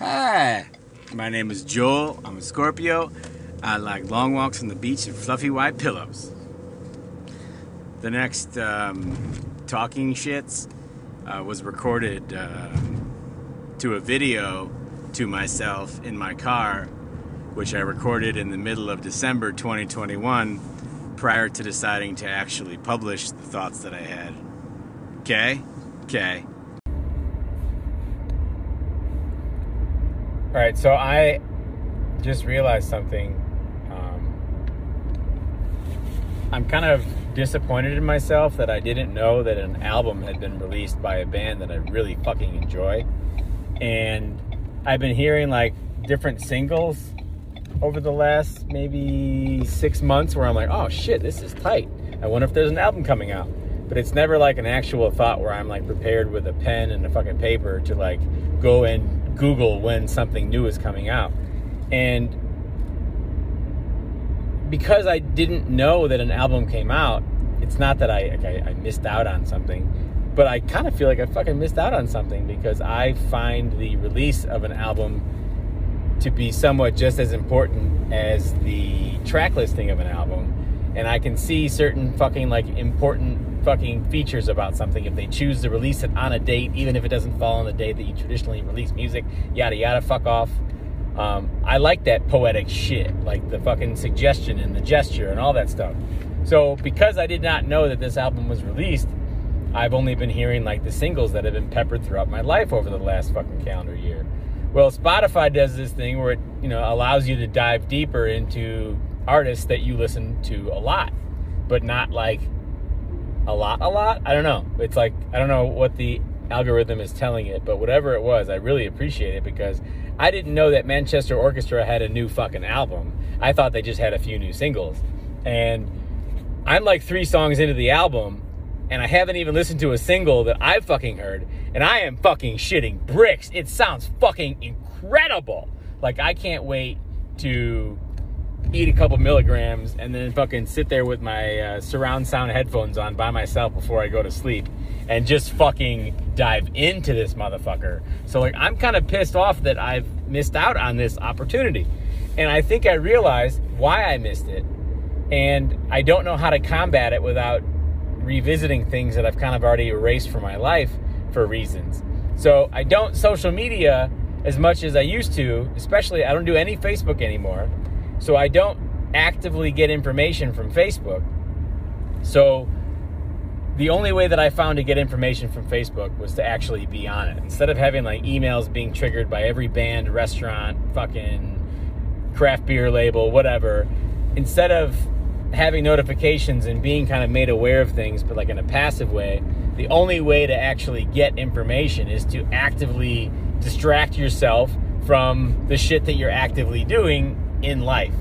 Hi, my name is Joel. I'm a Scorpio. I like long walks on the beach and fluffy white pillows. The next um, talking shits uh, was recorded uh, to a video to myself in my car, which I recorded in the middle of December 2021 prior to deciding to actually publish the thoughts that I had. Okay? Okay. All right, so I just realized something. Um, I'm kind of disappointed in myself that I didn't know that an album had been released by a band that I really fucking enjoy. And I've been hearing like different singles over the last maybe six months where I'm like, oh shit, this is tight. I wonder if there's an album coming out. But it's never like an actual thought where I'm like prepared with a pen and a fucking paper to like go and Google when something new is coming out. And because I didn't know that an album came out, it's not that I, like, I, I missed out on something, but I kind of feel like I fucking missed out on something because I find the release of an album to be somewhat just as important as the track listing of an album. And I can see certain fucking like important fucking features about something if they choose to release it on a date, even if it doesn't fall on the date that you traditionally release music, yada yada, fuck off. Um, I like that poetic shit, like the fucking suggestion and the gesture and all that stuff. So, because I did not know that this album was released, I've only been hearing like the singles that have been peppered throughout my life over the last fucking calendar year. Well, Spotify does this thing where it, you know, allows you to dive deeper into artists that you listen to a lot, but not like a lot, a lot. I don't know. It's like I don't know what the algorithm is telling it, but whatever it was, I really appreciate it because I didn't know that Manchester Orchestra had a new fucking album. I thought they just had a few new singles. And I'm like three songs into the album, and I haven't even listened to a single that I've fucking heard, and I am fucking shitting bricks. It sounds fucking incredible. Like, I can't wait to eat a couple milligrams and then fucking sit there with my uh, surround sound headphones on by myself before I go to sleep and just fucking dive into this motherfucker. So like I'm kind of pissed off that I've missed out on this opportunity. And I think I realized why I missed it. And I don't know how to combat it without revisiting things that I've kind of already erased from my life for reasons. So I don't social media as much as I used to, especially I don't do any Facebook anymore. So I don't actively get information from Facebook. So the only way that I found to get information from Facebook was to actually be on it. Instead of having like emails being triggered by every band, restaurant, fucking craft beer label, whatever, instead of having notifications and being kind of made aware of things, but like in a passive way, the only way to actually get information is to actively distract yourself from the shit that you're actively doing in life.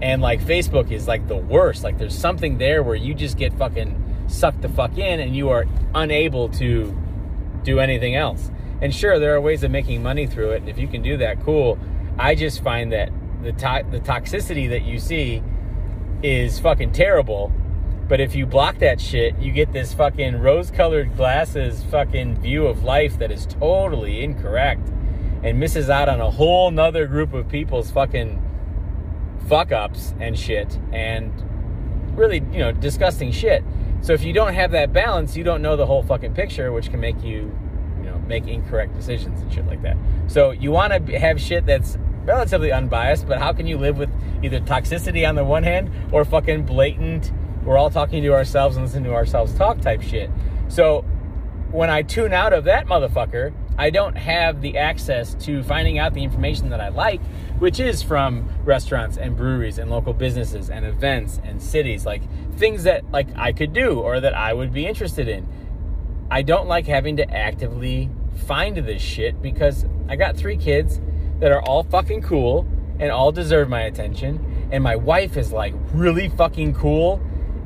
And like Facebook is like the worst. Like there's something there where you just get fucking sucked the fuck in and you are unable to do anything else. And sure, there are ways of making money through it. And if you can do that, cool. I just find that the to- the toxicity that you see is fucking terrible. But if you block that shit, you get this fucking rose colored glasses fucking view of life that is totally incorrect and misses out on a whole nother group of people's fucking fuck ups and shit and really, you know, disgusting shit. So if you don't have that balance, you don't know the whole fucking picture, which can make you, you know, make incorrect decisions and shit like that. So you want to have shit that's relatively unbiased, but how can you live with either toxicity on the one hand or fucking blatant, we're all talking to ourselves and listening to ourselves talk type shit? So when I tune out of that motherfucker, I don't have the access to finding out the information that I like, which is from restaurants and breweries and local businesses and events and cities, like things that like I could do or that I would be interested in. I don't like having to actively find this shit because I got three kids that are all fucking cool and all deserve my attention. And my wife is like really fucking cool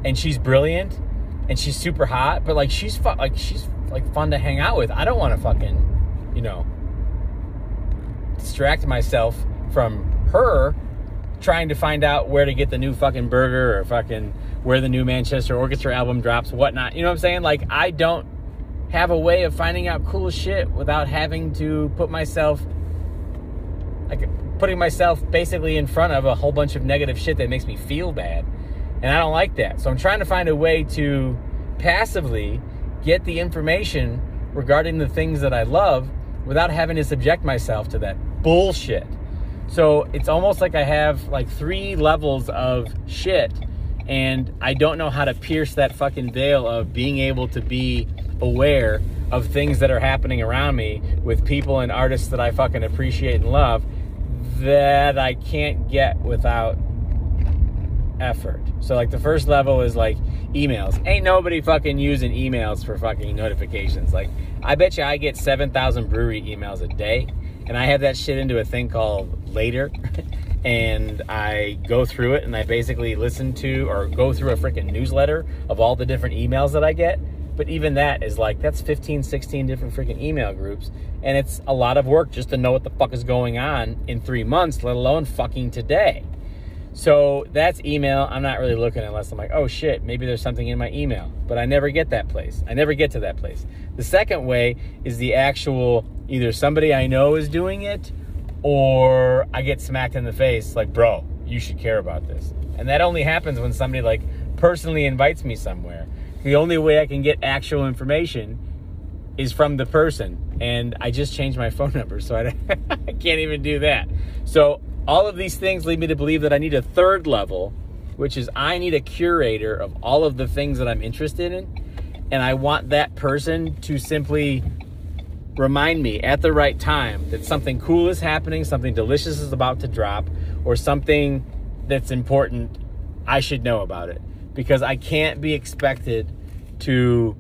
and she's brilliant and she's super hot, but like she's fu- like she's like fun to hang out with. I don't want to fucking you know, distract myself from her trying to find out where to get the new fucking burger or fucking where the new Manchester Orchestra album drops, whatnot. You know what I'm saying? Like, I don't have a way of finding out cool shit without having to put myself like putting myself basically in front of a whole bunch of negative shit that makes me feel bad. And I don't like that. So I'm trying to find a way to passively get the information regarding the things that I love without having to subject myself to that bullshit. So it's almost like I have like three levels of shit and I don't know how to pierce that fucking veil of being able to be aware of things that are happening around me with people and artists that I fucking appreciate and love that I can't get without effort. So like the first level is like emails. Ain't nobody fucking using emails for fucking notifications. Like I bet you I get 7,000 brewery emails a day and I have that shit into a thing called later and I go through it and I basically listen to or go through a freaking newsletter of all the different emails that I get. But even that is like, that's 15, 16 different freaking email groups. And it's a lot of work just to know what the fuck is going on in three months, let alone fucking today. So that's email. I'm not really looking unless I'm like, oh shit, maybe there's something in my email. But I never get that place. I never get to that place. The second way is the actual either somebody I know is doing it or I get smacked in the face like, bro, you should care about this. And that only happens when somebody like personally invites me somewhere. The only way I can get actual information is from the person. And I just changed my phone number, so I, I can't even do that. So all of these things lead me to believe that I need a third level, which is I need a curator of all of the things that I'm interested in. And I want that person to simply remind me at the right time that something cool is happening, something delicious is about to drop, or something that's important, I should know about it. Because I can't be expected to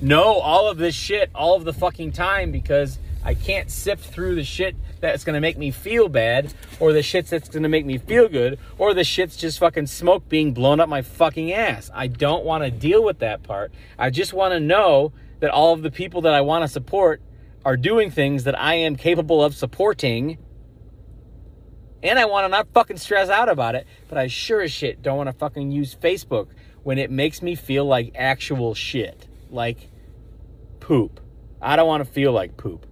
know all of this shit all of the fucking time because I can't sift through the shit that's gonna make me feel bad, or the shit that's gonna make me feel good, or the shit's just fucking smoke being blown up my fucking ass. I don't wanna deal with that part. I just wanna know that all of the people that I wanna support are doing things that I am capable of supporting. And I wanna not fucking stress out about it, but I sure as shit don't wanna fucking use Facebook when it makes me feel like actual shit. Like poop. I don't wanna feel like poop.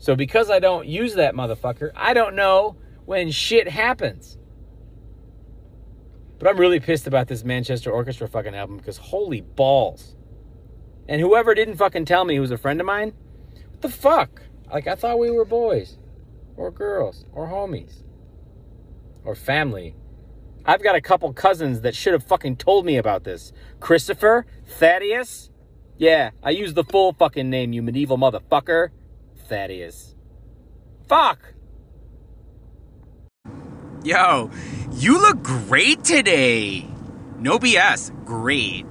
So because I don't use that motherfucker, I don't know when shit happens. But I'm really pissed about this Manchester Orchestra fucking album because holy balls. And whoever didn't fucking tell me was a friend of mine, what the fuck? Like I thought we were boys or girls or homies or family. I've got a couple cousins that should have fucking told me about this. Christopher, Thaddeus. Yeah, I use the full fucking name, you medieval motherfucker. Thaddeus. Fuck! Yo, you look great today. No BS, great.